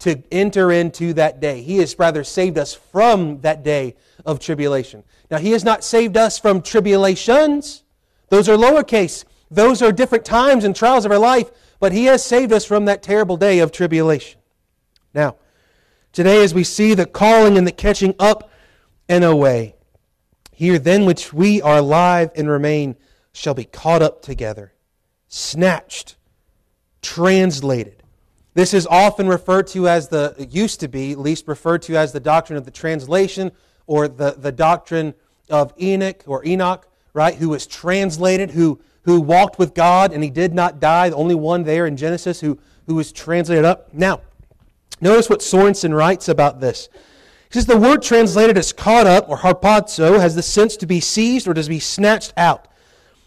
to enter into that day. He has rather saved us from that day of tribulation. Now, He has not saved us from tribulations, those are lowercase. Those are different times and trials of our life, but He has saved us from that terrible day of tribulation. Now, today, as we see the calling and the catching up and away, here then which we are alive and remain shall be caught up together, snatched, translated. This is often referred to as the, used to be, at least referred to as the doctrine of the translation or the, the doctrine of Enoch or Enoch, right, who was translated, who, who walked with God and he did not die, the only one there in Genesis who, who was translated up. Now, notice what Sorensen writes about this. He says the word translated as caught up or harpazo has the sense to be seized or to be snatched out.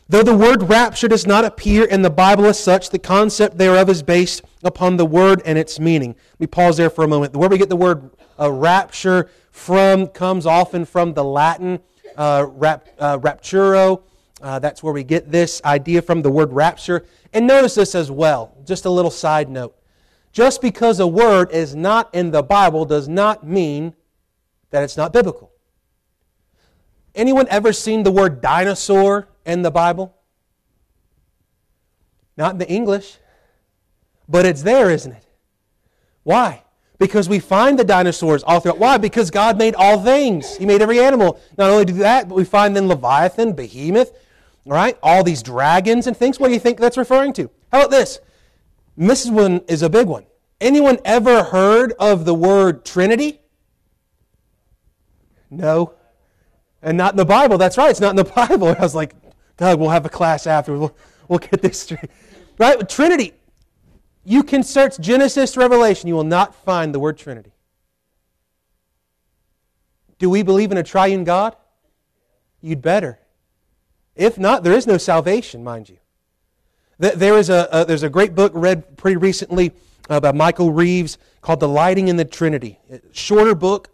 Though the word rapture does not appear in the Bible as such, the concept thereof is based upon the word and its meaning. Me pause there for a moment. Where we get the word uh, rapture from comes often from the Latin uh, rap, uh, rapturo. Uh, that's where we get this idea from the word rapture. And notice this as well, just a little side note. Just because a word is not in the Bible does not mean that it's not biblical. Anyone ever seen the word dinosaur in the Bible? Not in the English, but it's there, isn't it? Why? Because we find the dinosaurs all throughout. Why? Because God made all things. He made every animal. Not only do that, but we find then Leviathan, Behemoth, right? All these dragons and things. What do you think that's referring to? How about this? This one is a big one. Anyone ever heard of the word Trinity? No. And not in the Bible. That's right. It's not in the Bible. I was like, Doug, we'll have a class after. We'll, we'll get this straight. Right? Trinity. You can search Genesis Revelation. You will not find the word Trinity. Do we believe in a triune God? You'd better. If not, there is no salvation, mind you. There is a, a there's a great book read pretty recently uh, by Michael Reeves called Delighting in the Trinity. Shorter book,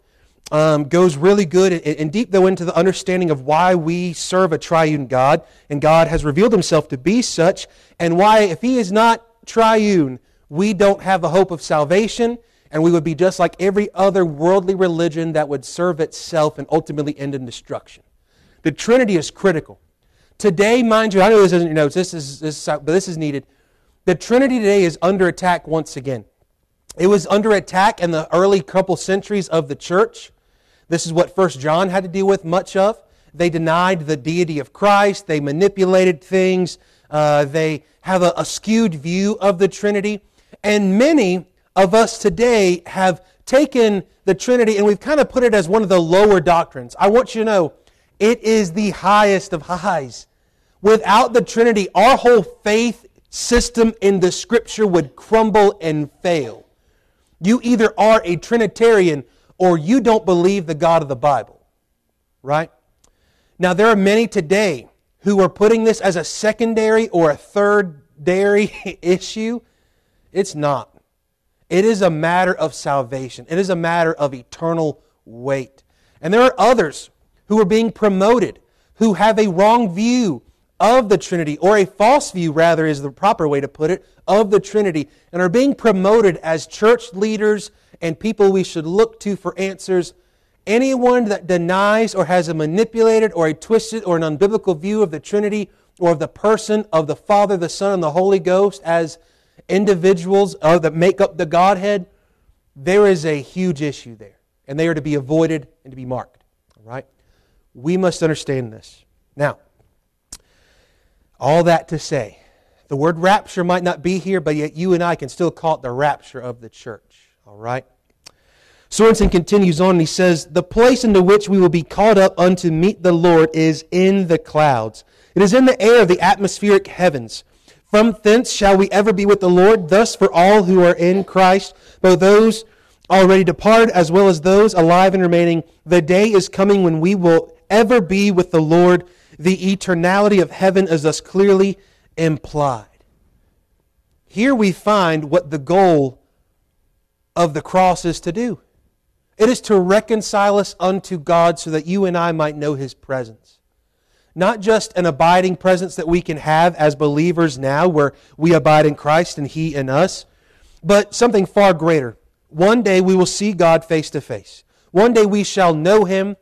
um, goes really good and deep, though, into the understanding of why we serve a triune God, and God has revealed himself to be such, and why, if he is not triune, we don't have a hope of salvation, and we would be just like every other worldly religion that would serve itself and ultimately end in destruction. The Trinity is critical. Today, mind you, I know this isn't your notes, this is, this is, but this is needed. The Trinity today is under attack once again. It was under attack in the early couple centuries of the church. This is what First John had to deal with much of. They denied the deity of Christ. They manipulated things. Uh, they have a, a skewed view of the Trinity. And many of us today have taken the Trinity and we've kind of put it as one of the lower doctrines. I want you to know it is the highest of highs. Without the Trinity, our whole faith system in the Scripture would crumble and fail. You either are a Trinitarian or you don't believe the God of the Bible. Right? Now, there are many today who are putting this as a secondary or a third dairy issue. It's not. It is a matter of salvation, it is a matter of eternal weight. And there are others who are being promoted who have a wrong view of the Trinity, or a false view, rather, is the proper way to put it, of the Trinity, and are being promoted as church leaders and people we should look to for answers. Anyone that denies or has a manipulated or a twisted or an unbiblical view of the Trinity or of the person of the Father, the Son, and the Holy Ghost as individuals uh, that make up the Godhead, there is a huge issue there. And they are to be avoided and to be marked. All right? We must understand this. Now, all that to say, the word rapture might not be here, but yet you and I can still call it the rapture of the church. All right? Sorensen continues on and he says, The place into which we will be caught up unto meet the Lord is in the clouds. It is in the air of the atmospheric heavens. From thence shall we ever be with the Lord. Thus, for all who are in Christ, both those already departed as well as those alive and remaining, the day is coming when we will ever be with the Lord. The eternality of heaven is thus clearly implied. Here we find what the goal of the cross is to do. It is to reconcile us unto God so that you and I might know His presence. Not just an abiding presence that we can have as believers now, where we abide in Christ and He in us, but something far greater. One day we will see God face to face. One day we shall know him.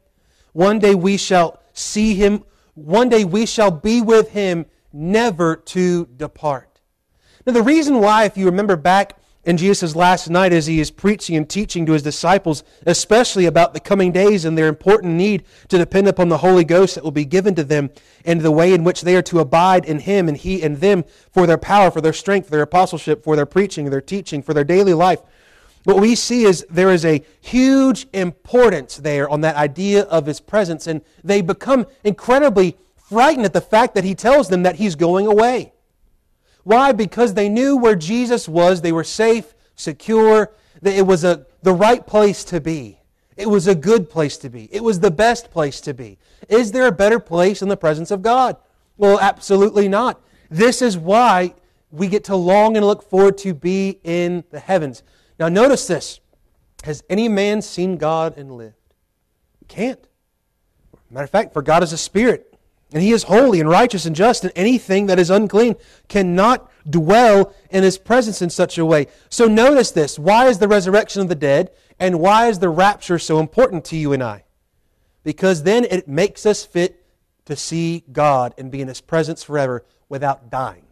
One day we shall see him. One day we shall be with him, never to depart. Now, the reason why, if you remember back in Jesus' last night as he is preaching and teaching to his disciples, especially about the coming days and their important need to depend upon the Holy Ghost that will be given to them and the way in which they are to abide in him and he and them for their power, for their strength, for their apostleship, for their preaching, their teaching, for their daily life. What we see is there is a huge importance there on that idea of his presence, and they become incredibly frightened at the fact that he tells them that he's going away. Why? Because they knew where Jesus was. They were safe, secure. That it was a, the right place to be. It was a good place to be. It was the best place to be. Is there a better place in the presence of God? Well, absolutely not. This is why we get to long and look forward to be in the heavens. Now, notice this. Has any man seen God and lived? can't. Matter of fact, for God is a spirit, and he is holy and righteous and just, and anything that is unclean cannot dwell in his presence in such a way. So notice this. Why is the resurrection of the dead and why is the rapture so important to you and I? Because then it makes us fit to see God and be in his presence forever without dying.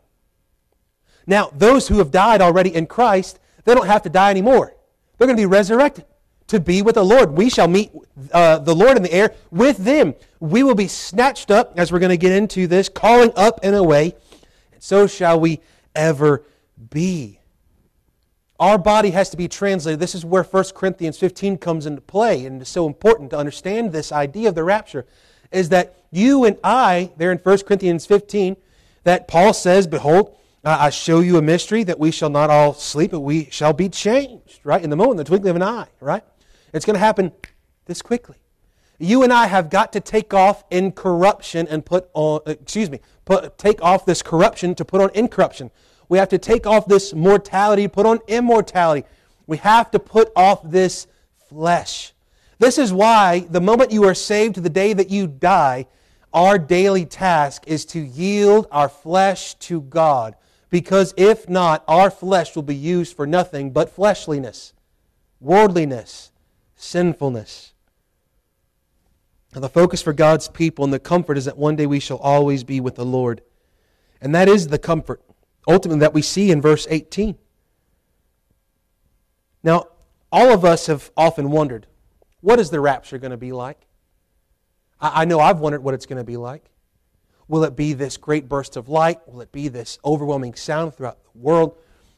Now, those who have died already in Christ, they don't have to die anymore. They're going to be resurrected to be with the Lord. We shall meet uh, the Lord in the air with them. We will be snatched up, as we're going to get into this, calling up and away, and so shall we ever be. Our body has to be translated. This is where 1 Corinthians 15 comes into play, and it's so important to understand this idea of the rapture, is that you and I, there in 1 Corinthians 15, that Paul says, Behold, I show you a mystery that we shall not all sleep, but we shall be changed, right? In the moment, the twinkling of an eye, right? It's going to happen this quickly. You and I have got to take off incorruption and put on, uh, excuse me, put, take off this corruption to put on incorruption. We have to take off this mortality, put on immortality. We have to put off this flesh. This is why the moment you are saved to the day that you die, our daily task is to yield our flesh to God. Because if not, our flesh will be used for nothing but fleshliness, worldliness, sinfulness. Now, the focus for God's people and the comfort is that one day we shall always be with the Lord. And that is the comfort, ultimately, that we see in verse 18. Now, all of us have often wondered what is the rapture going to be like? I know I've wondered what it's going to be like. Will it be this great burst of light? Will it be this overwhelming sound throughout the world?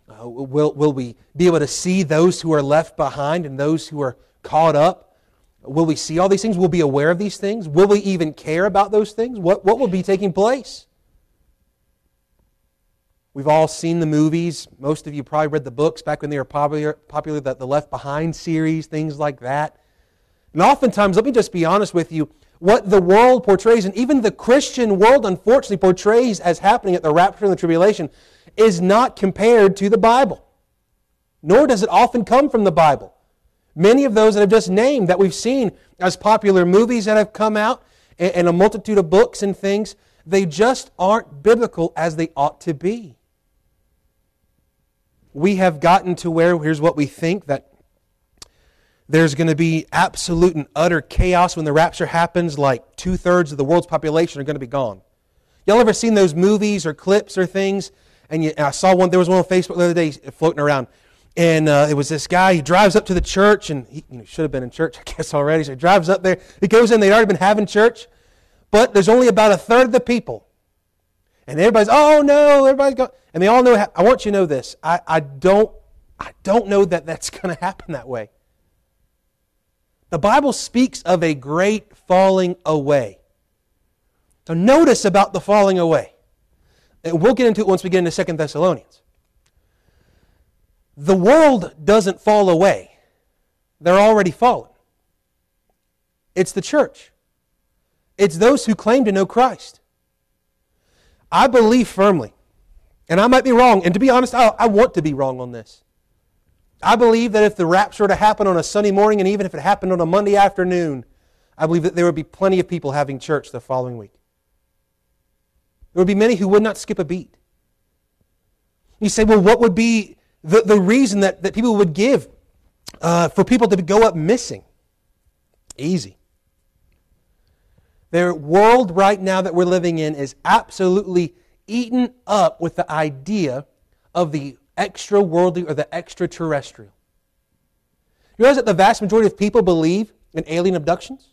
Uh, will, will we be able to see those who are left behind and those who are caught up? Will we see all these things? Will we be aware of these things? Will we even care about those things? What, what will be taking place? We've all seen the movies. Most of you probably read the books back when they were popular, popular the, the Left Behind series, things like that. And oftentimes, let me just be honest with you, what the world portrays, and even the Christian world unfortunately portrays as happening at the rapture and the tribulation, is not compared to the Bible. Nor does it often come from the Bible. Many of those that I've just named that we've seen as popular movies that have come out and a multitude of books and things, they just aren't biblical as they ought to be. We have gotten to where, here's what we think, that there's going to be absolute and utter chaos when the rapture happens, like two thirds of the world's population are going to be gone. Y'all ever seen those movies or clips or things? And, you, and I saw one, there was one on Facebook the other day floating around. And uh, it was this guy, he drives up to the church, and he you know, should have been in church, I guess, already. So he drives up there. He goes in, they'd already been having church, but there's only about a third of the people. And everybody's, oh no, everybody's going. And they all know, I want you to know this. I, I, don't, I don't know that that's going to happen that way. The Bible speaks of a great falling away. So notice about the falling away. And we'll get into it once we get into Second Thessalonians. The world doesn't fall away. They're already fallen. It's the church. It's those who claim to know Christ. I believe firmly, and I might be wrong, and to be honest, I, I want to be wrong on this. I believe that if the rapture were to happen on a Sunday morning, and even if it happened on a Monday afternoon, I believe that there would be plenty of people having church the following week. There would be many who would not skip a beat. You say, well, what would be the, the reason that, that people would give uh, for people to go up missing. Easy. Their world right now that we're living in is absolutely eaten up with the idea of the extra worldly or the extraterrestrial. You realize that the vast majority of people believe in alien abductions?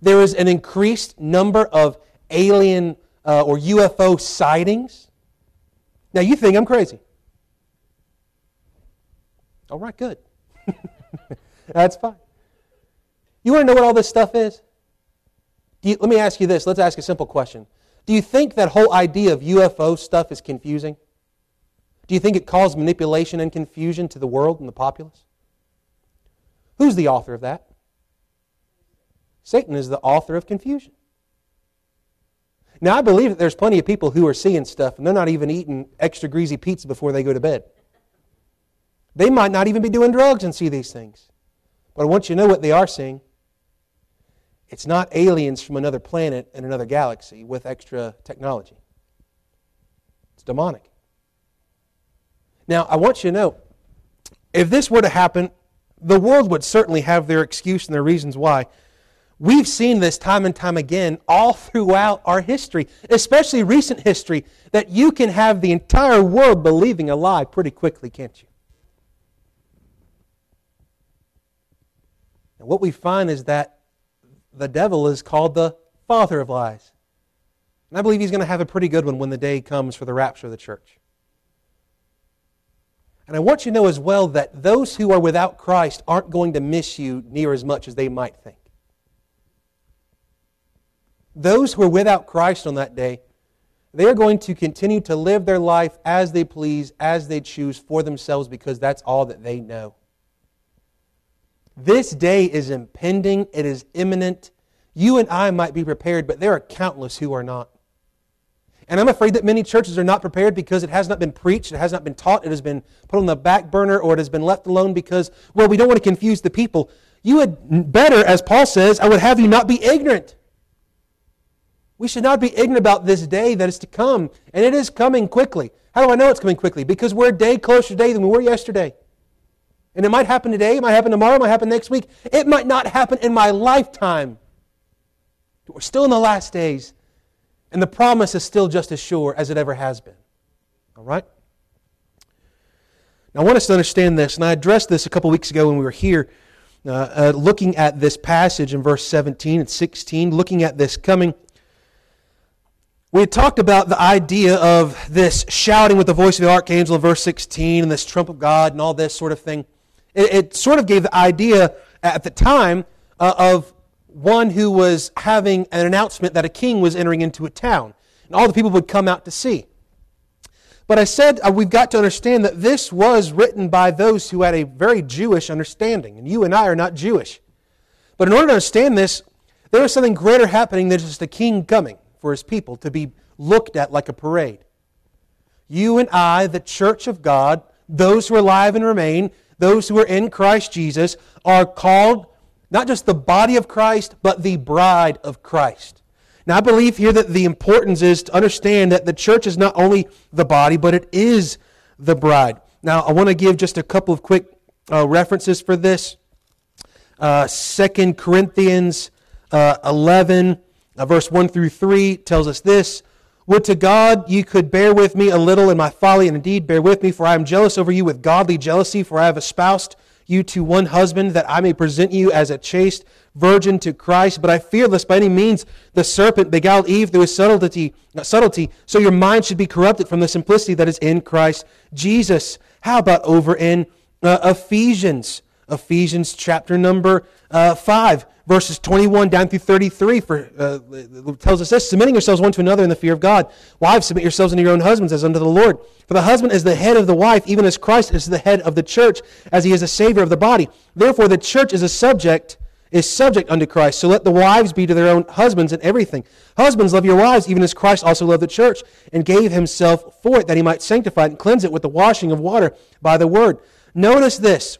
There is an increased number of alien uh, or UFO sightings. Now, you think I'm crazy. All right, good. That's fine. You want to know what all this stuff is? You, let me ask you this. Let's ask a simple question. Do you think that whole idea of UFO stuff is confusing? Do you think it caused manipulation and confusion to the world and the populace? Who's the author of that? Satan is the author of confusion. Now, I believe that there's plenty of people who are seeing stuff and they're not even eating extra greasy pizza before they go to bed. They might not even be doing drugs and see these things. But I want you to know what they are seeing. It's not aliens from another planet and another galaxy with extra technology, it's demonic. Now, I want you to know if this were to happen, the world would certainly have their excuse and their reasons why. We've seen this time and time again all throughout our history, especially recent history, that you can have the entire world believing a lie pretty quickly, can't you? And what we find is that the devil is called the father of lies. And I believe he's going to have a pretty good one when the day comes for the rapture of the church. And I want you to know as well that those who are without Christ aren't going to miss you near as much as they might think. Those who are without Christ on that day, they are going to continue to live their life as they please, as they choose for themselves, because that's all that they know. This day is impending, it is imminent. You and I might be prepared, but there are countless who are not. And I'm afraid that many churches are not prepared because it has not been preached, it has not been taught, it has been put on the back burner, or it has been left alone because, well, we don't want to confuse the people. You had better, as Paul says, I would have you not be ignorant. We should not be ignorant about this day that is to come, and it is coming quickly. How do I know it's coming quickly? Because we're a day closer today than we were yesterday. And it might happen today, it might happen tomorrow, it might happen next week. It might not happen in my lifetime. We're still in the last days, and the promise is still just as sure as it ever has been. All right? Now, I want us to understand this, and I addressed this a couple weeks ago when we were here, uh, uh, looking at this passage in verse 17 and 16, looking at this coming. We had talked about the idea of this shouting with the voice of the archangel in verse 16 and this trump of God and all this sort of thing. It, it sort of gave the idea at the time uh, of one who was having an announcement that a king was entering into a town, and all the people would come out to see. But I said uh, we've got to understand that this was written by those who had a very Jewish understanding, and you and I are not Jewish. But in order to understand this, there was something greater happening than just a king coming for his people to be looked at like a parade. You and I, the church of God, those who are alive and remain, those who are in Christ Jesus, are called not just the body of Christ, but the bride of Christ. Now, I believe here that the importance is to understand that the church is not only the body, but it is the bride. Now, I want to give just a couple of quick uh, references for this. Uh, 2 Corinthians uh, 11, now, verse 1 through 3 tells us this Would to God you could bear with me a little in my folly, and indeed bear with me, for I am jealous over you with godly jealousy, for I have espoused you to one husband, that I may present you as a chaste virgin to Christ. But I fear lest by any means the serpent beguiled Eve through his subtlety, subtlety, so your mind should be corrupted from the simplicity that is in Christ Jesus. How about over in uh, Ephesians? Ephesians chapter number uh, 5 verses 21 down through 33 for, uh, tells us this submitting yourselves one to another in the fear of god. Wives submit yourselves unto your own husbands as unto the lord. For the husband is the head of the wife even as christ is the head of the church as he is the savior of the body. Therefore the church is a subject is subject unto christ. So let the wives be to their own husbands in everything. Husbands love your wives even as christ also loved the church and gave himself for it that he might sanctify it and cleanse it with the washing of water by the word. Notice this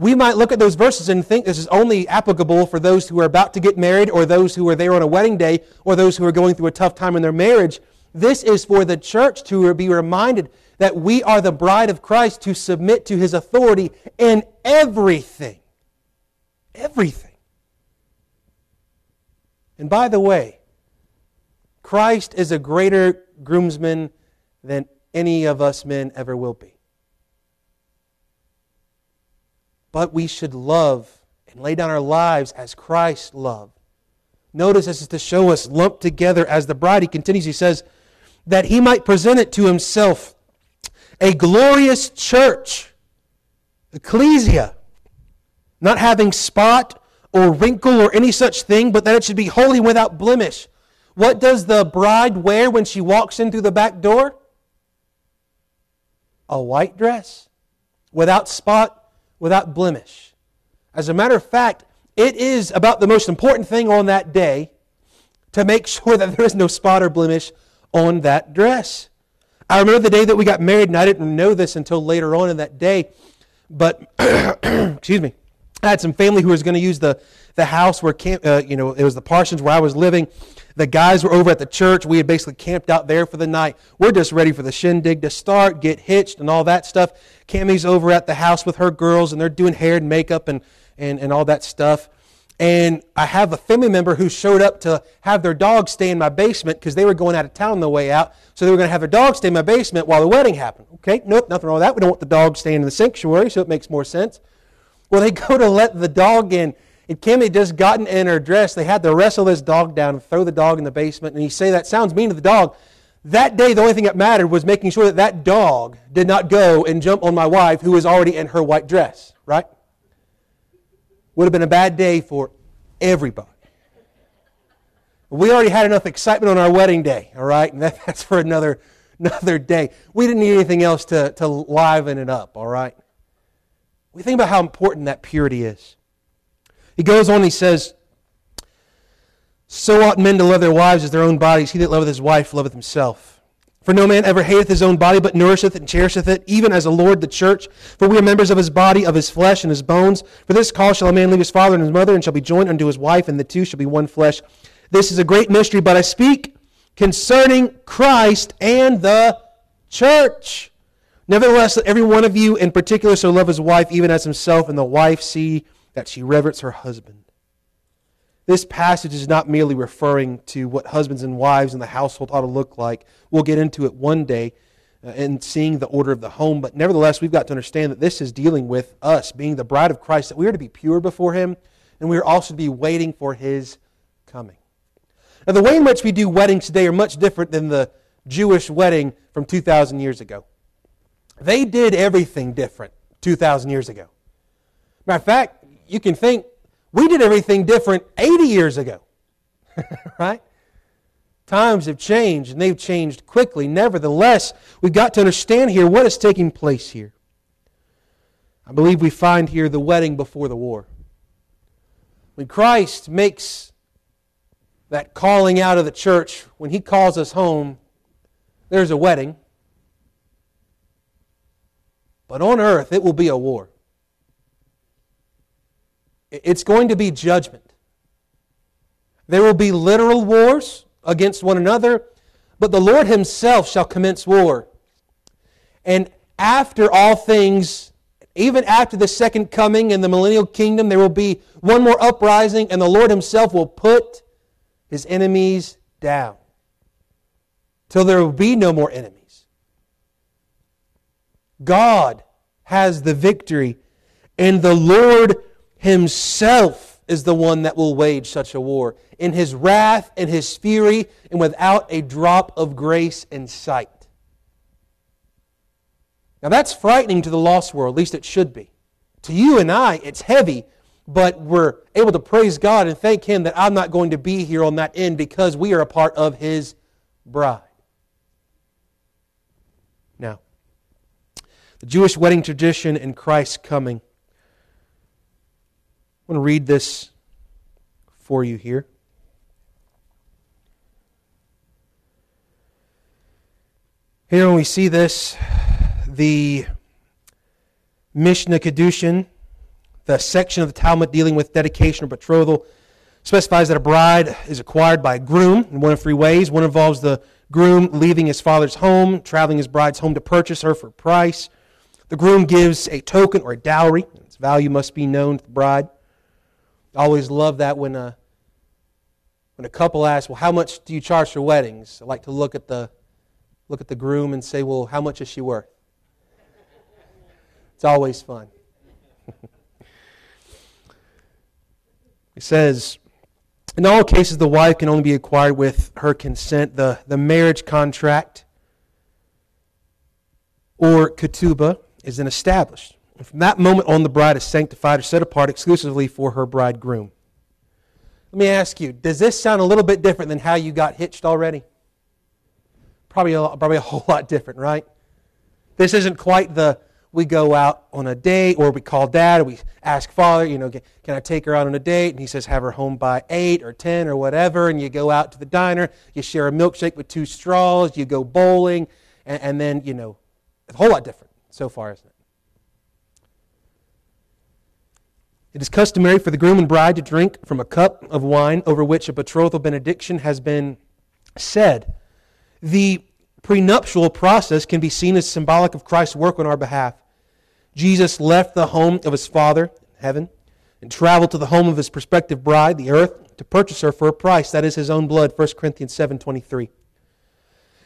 we might look at those verses and think this is only applicable for those who are about to get married or those who are there on a wedding day or those who are going through a tough time in their marriage. This is for the church to be reminded that we are the bride of Christ to submit to his authority in everything. Everything. And by the way, Christ is a greater groomsman than any of us men ever will be. But we should love and lay down our lives as Christ loved. Notice this is to show us lumped together as the bride. He continues, he says, that he might present it to himself a glorious church, ecclesia, not having spot or wrinkle or any such thing, but that it should be holy without blemish. What does the bride wear when she walks in through the back door? A white dress, without spot, without blemish. As a matter of fact, it is about the most important thing on that day to make sure that there is no spot or blemish on that dress. I remember the day that we got married, and I didn't know this until later on in that day. But, excuse me, I had some family who was going to use the, the house where, camp, uh, you know, it was the Parsons where I was living. The guys were over at the church. We had basically camped out there for the night. We're just ready for the shindig to start, get hitched, and all that stuff. Cammy's over at the house with her girls, and they're doing hair and makeup and, and, and all that stuff. And I have a family member who showed up to have their dog stay in my basement because they were going out of town on the way out. So they were going to have their dog stay in my basement while the wedding happened. Okay, nope, nothing wrong with that. We don't want the dog staying in the sanctuary, so it makes more sense. Well, they go to let the dog in, and Kimmy had just gotten in her dress. They had to wrestle this dog down and throw the dog in the basement. And you say that sounds mean to the dog. That day, the only thing that mattered was making sure that that dog did not go and jump on my wife, who was already in her white dress, right? Would have been a bad day for everybody. We already had enough excitement on our wedding day, all right? And that, that's for another, another day. We didn't need anything else to, to liven it up, all right? We think about how important that purity is. He goes on, he says, So ought men to love their wives as their own bodies. He that loveth his wife loveth himself. For no man ever hateth his own body, but nourisheth and cherisheth it, even as the Lord the church. For we are members of his body, of his flesh and his bones. For this cause shall a man leave his father and his mother, and shall be joined unto his wife, and the two shall be one flesh. This is a great mystery, but I speak concerning Christ and the church. Nevertheless, let every one of you in particular so love his wife, even as himself, and the wife see that she reverence her husband. This passage is not merely referring to what husbands and wives in the household ought to look like. We'll get into it one day uh, in seeing the order of the home, but nevertheless, we've got to understand that this is dealing with us being the bride of Christ, that we are to be pure before Him, and we are also to be waiting for His coming. Now, the way in which we do weddings today are much different than the Jewish wedding from 2,000 years ago. They did everything different 2,000 years ago. Matter of fact, you can think we did everything different 80 years ago. right? Times have changed, and they've changed quickly. Nevertheless, we've got to understand here what is taking place here. I believe we find here the wedding before the war. When Christ makes that calling out of the church, when he calls us home, there's a wedding. But on earth, it will be a war. It's going to be judgment. There will be literal wars against one another, but the Lord Himself shall commence war. And after all things, even after the second coming and the millennial kingdom, there will be one more uprising, and the Lord Himself will put His enemies down till there will be no more enemies. God has the victory, and the Lord himself is the one that will wage such a war in his wrath and his fury and without a drop of grace in sight. Now that's frightening to the lost world, at least it should be. To you and I, it's heavy, but we're able to praise God and thank Him that I'm not going to be here on that end because we are a part of His bride. Now, the Jewish wedding tradition and Christ's coming I want to read this for you here. Here, when we see this, the Mishnah Kedushin, the section of the Talmud dealing with dedication or betrothal, specifies that a bride is acquired by a groom in one of three ways. One involves the groom leaving his father's home, traveling his bride's home to purchase her for a price. The groom gives a token or a dowry. Its value must be known to the bride. I always love that when a, when a couple asks, well, how much do you charge for weddings? I like to look at the, look at the groom and say, well, how much is she worth? It's always fun. It says, in all cases, the wife can only be acquired with her consent. The, the marriage contract or ketubah is then established. And from that moment on, the bride is sanctified or set apart exclusively for her bridegroom. Let me ask you, does this sound a little bit different than how you got hitched already? Probably a, probably a whole lot different, right? This isn't quite the we go out on a date, or we call dad, or we ask father, you know, can I take her out on a date? And he says, have her home by 8 or 10 or whatever. And you go out to the diner, you share a milkshake with two straws, you go bowling, and, and then, you know, a whole lot different so far, isn't it? It is customary for the groom and bride to drink from a cup of wine over which a betrothal benediction has been said. The prenuptial process can be seen as symbolic of Christ's work on our behalf. Jesus left the home of his Father, heaven, and traveled to the home of his prospective bride, the earth, to purchase her for a price, that is his own blood, 1 Corinthians 7.23.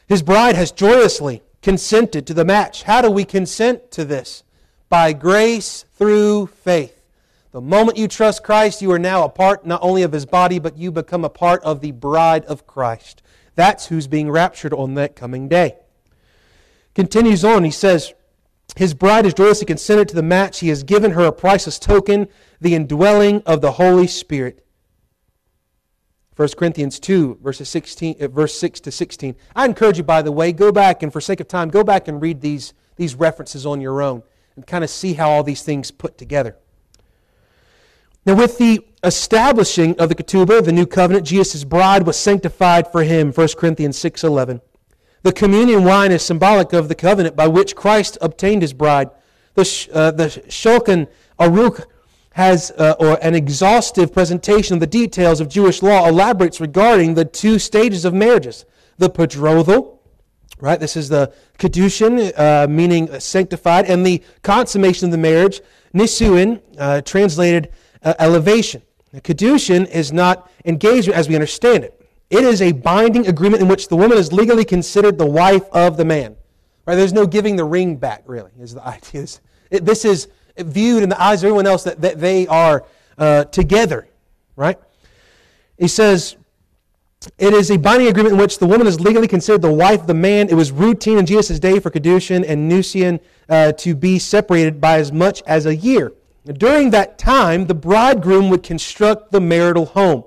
His bride has joyously consented to the match. How do we consent to this? By grace through faith. The moment you trust Christ, you are now a part not only of his body, but you become a part of the bride of Christ. That's who's being raptured on that coming day. Continues on, he says, His bride has joyously consented to the match. He has given her a priceless token, the indwelling of the Holy Spirit. 1 Corinthians 2, verses 16, uh, verse 6 to 16. I encourage you, by the way, go back and for sake of time, go back and read these, these references on your own and kind of see how all these things put together. Now, with the establishing of the ketubah, the new covenant, Jesus' bride was sanctified for him, 1 Corinthians 6.11. The communion wine is symbolic of the covenant by which Christ obtained his bride. The, uh, the Shulchan Aruch has uh, or an exhaustive presentation of the details of Jewish law, elaborates regarding the two stages of marriages. The betrothal, right? This is the kedushin, uh, meaning sanctified, and the consummation of the marriage, nisuin, uh, translated uh, elevation. Kedushin is not engagement as we understand it. It is a binding agreement in which the woman is legally considered the wife of the man. Right? There's no giving the ring back, really, is the idea. This is viewed in the eyes of everyone else that, that they are uh, together. Right? He says, it is a binding agreement in which the woman is legally considered the wife of the man. It was routine in Jesus' day for Kedushin and Nisuin uh, to be separated by as much as a year. During that time, the bridegroom would construct the marital home.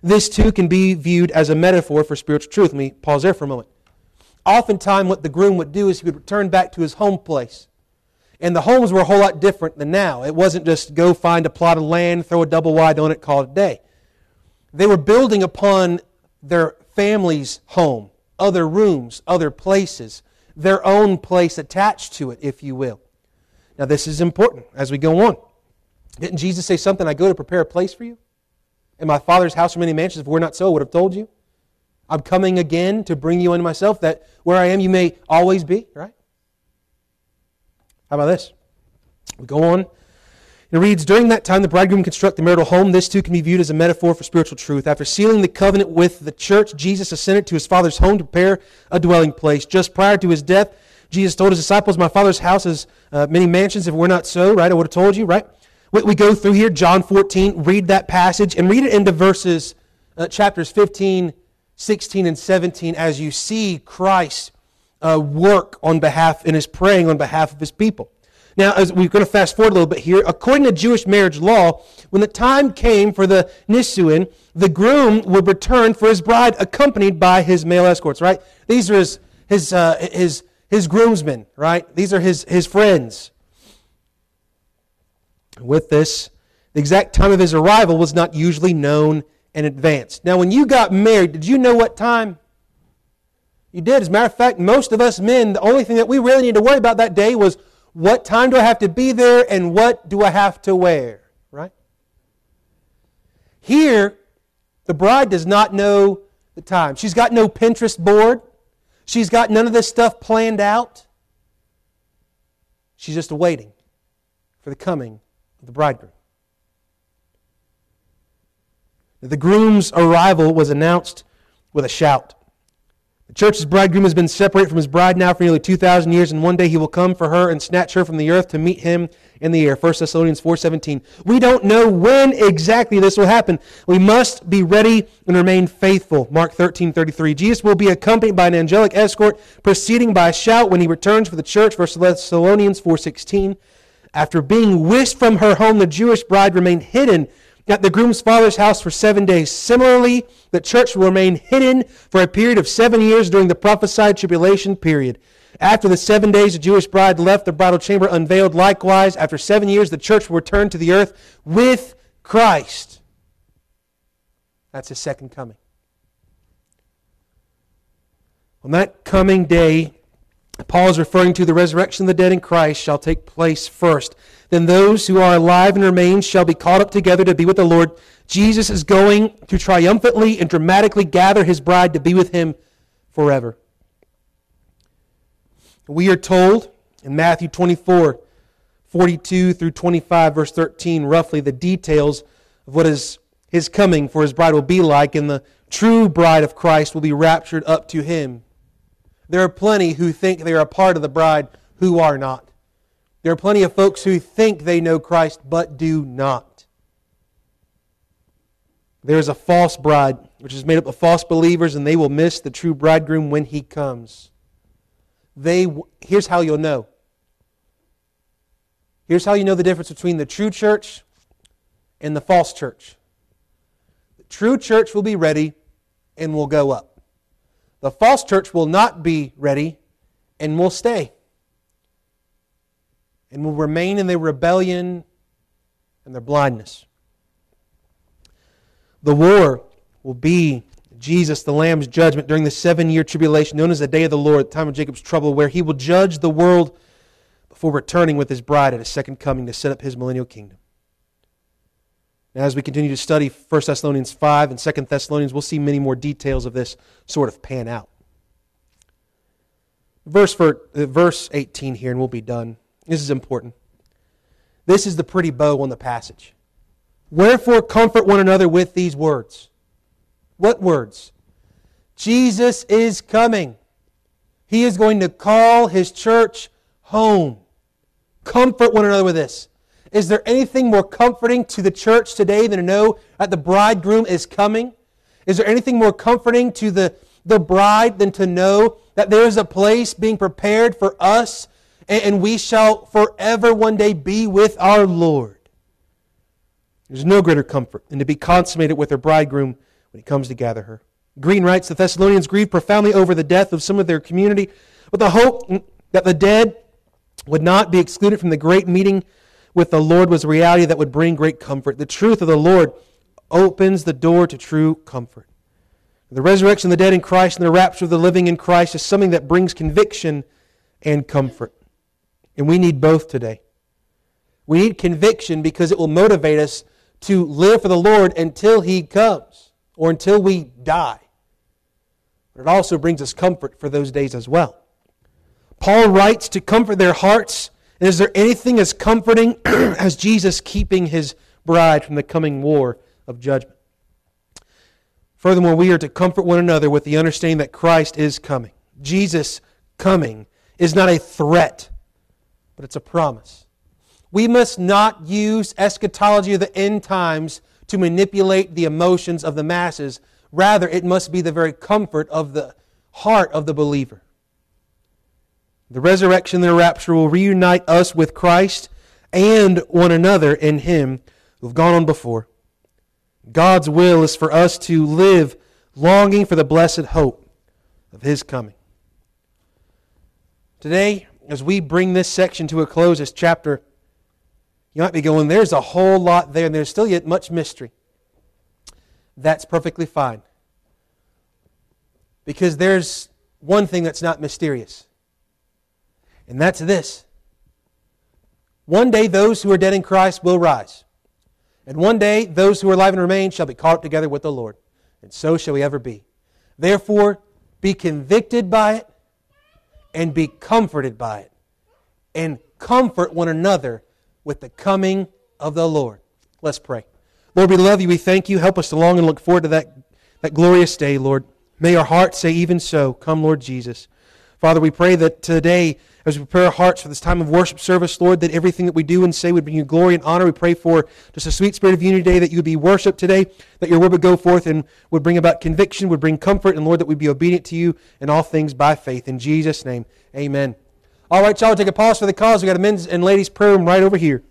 This too can be viewed as a metaphor for spiritual truth. Let me pause there for a moment. Oftentimes, what the groom would do is he would return back to his home place. And the homes were a whole lot different than now. It wasn't just go find a plot of land, throw a double wide on it, call it a day. They were building upon their family's home, other rooms, other places, their own place attached to it, if you will. Now, this is important as we go on. Didn't Jesus say something? I go to prepare a place for you? In my Father's house are many mansions. If we're not so, I would have told you. I'm coming again to bring you unto myself, that where I am you may always be, right? How about this? We go on. It reads, During that time the bridegroom construct the marital home. This too can be viewed as a metaphor for spiritual truth. After sealing the covenant with the church, Jesus ascended to his Father's home to prepare a dwelling place. Just prior to his death, Jesus told his disciples, My Father's house is uh, many mansions. If we're not so, right, I would have told you, right? We, we go through here, John 14, read that passage, and read it into verses, uh, chapters 15, 16, and 17 as you see Christ uh, work on behalf and is praying on behalf of his people. Now, as we're going to fast forward a little bit here, according to Jewish marriage law, when the time came for the nisuin, the groom would return for his bride accompanied by his male escorts, right? These are his, his, uh, his, his groomsmen, right? These are his, his friends. With this, the exact time of his arrival was not usually known in advance. Now, when you got married, did you know what time? You did. As a matter of fact, most of us men, the only thing that we really need to worry about that day was what time do I have to be there and what do I have to wear, right? Here, the bride does not know the time. She's got no Pinterest board. She's got none of this stuff planned out. She's just waiting for the coming the bridegroom. The groom's arrival was announced with a shout. The church's bridegroom has been separated from his bride now for nearly 2,000 years, and one day he will come for her and snatch her from the earth to meet him in the air. 1 Thessalonians 4.17. We don't know when exactly this will happen. We must be ready and remain faithful. Mark 13.33. Jesus will be accompanied by an angelic escort, preceding by a shout when he returns for the church. 1 Thessalonians 4.16. After being whisked from her home, the Jewish bride remained hidden at the groom's father's house for seven days. Similarly, the church will remain hidden for a period of seven years during the prophesied tribulation period. After the seven days, the Jewish bride left the bridal chamber unveiled. Likewise, after seven years, the church will return to the earth with Christ. That's his second coming. On that coming day, Paul is referring to the resurrection of the dead in Christ shall take place first. Then those who are alive and remain shall be caught up together to be with the Lord. Jesus is going to triumphantly and dramatically gather his bride to be with him forever. We are told in Matthew 24, 42 through 25, verse 13, roughly the details of what is his coming for his bride will be like, and the true bride of Christ will be raptured up to him. There are plenty who think they are a part of the bride who are not. There are plenty of folks who think they know Christ but do not. There is a false bride, which is made up of false believers, and they will miss the true bridegroom when he comes. They, here's how you'll know. Here's how you know the difference between the true church and the false church. The true church will be ready and will go up. The false church will not be ready and will stay and will remain in their rebellion and their blindness. The war will be Jesus, the Lamb's judgment during the seven year tribulation, known as the day of the Lord, the time of Jacob's trouble, where he will judge the world before returning with his bride at his second coming to set up his millennial kingdom. Now, as we continue to study 1 Thessalonians 5 and 2 Thessalonians, we'll see many more details of this sort of pan out. Verse, for, uh, verse 18 here, and we'll be done. This is important. This is the pretty bow on the passage. Wherefore, comfort one another with these words. What words? Jesus is coming. He is going to call his church home. Comfort one another with this. Is there anything more comforting to the church today than to know that the bridegroom is coming? Is there anything more comforting to the, the bride than to know that there is a place being prepared for us and we shall forever one day be with our Lord. There's no greater comfort than to be consummated with her bridegroom when he comes to gather her. Green writes, The Thessalonians grieved profoundly over the death of some of their community, with the hope that the dead would not be excluded from the great meeting with the Lord was a reality that would bring great comfort. The truth of the Lord opens the door to true comfort. The resurrection of the dead in Christ and the rapture of the living in Christ is something that brings conviction and comfort. And we need both today. We need conviction because it will motivate us to live for the Lord until He comes or until we die. But it also brings us comfort for those days as well. Paul writes to comfort their hearts. And is there anything as comforting as Jesus keeping his bride from the coming war of judgment? Furthermore, we are to comfort one another with the understanding that Christ is coming. Jesus coming is not a threat but it's a promise. We must not use eschatology of the end times to manipulate the emotions of the masses. Rather, it must be the very comfort of the heart of the believer. The resurrection and the rapture will reunite us with Christ and one another in Him who've gone on before. God's will is for us to live longing for the blessed hope of His coming. Today, as we bring this section to a close, this chapter, you might be going, there's a whole lot there, and there's still yet much mystery. That's perfectly fine. Because there's one thing that's not mysterious, and that's this. One day, those who are dead in Christ will rise. And one day, those who are alive and remain shall be caught up together with the Lord. And so shall we ever be. Therefore, be convicted by it and be comforted by it. And comfort one another with the coming of the Lord. Let's pray. Lord, we love you. We thank you. Help us to long and look forward to that, that glorious day, Lord. May our hearts say, even so, come, Lord Jesus. Father, we pray that today, as we prepare our hearts for this time of worship service, Lord, that everything that we do and say would bring you glory and honor. We pray for just a sweet spirit of unity today, that you would be worshiped today, that your word would go forth and would bring about conviction, would bring comfort, and Lord, that we'd be obedient to you in all things by faith. In Jesus' name, amen. All right, y'all, take a pause for the cause. we got a men's and ladies' prayer room right over here.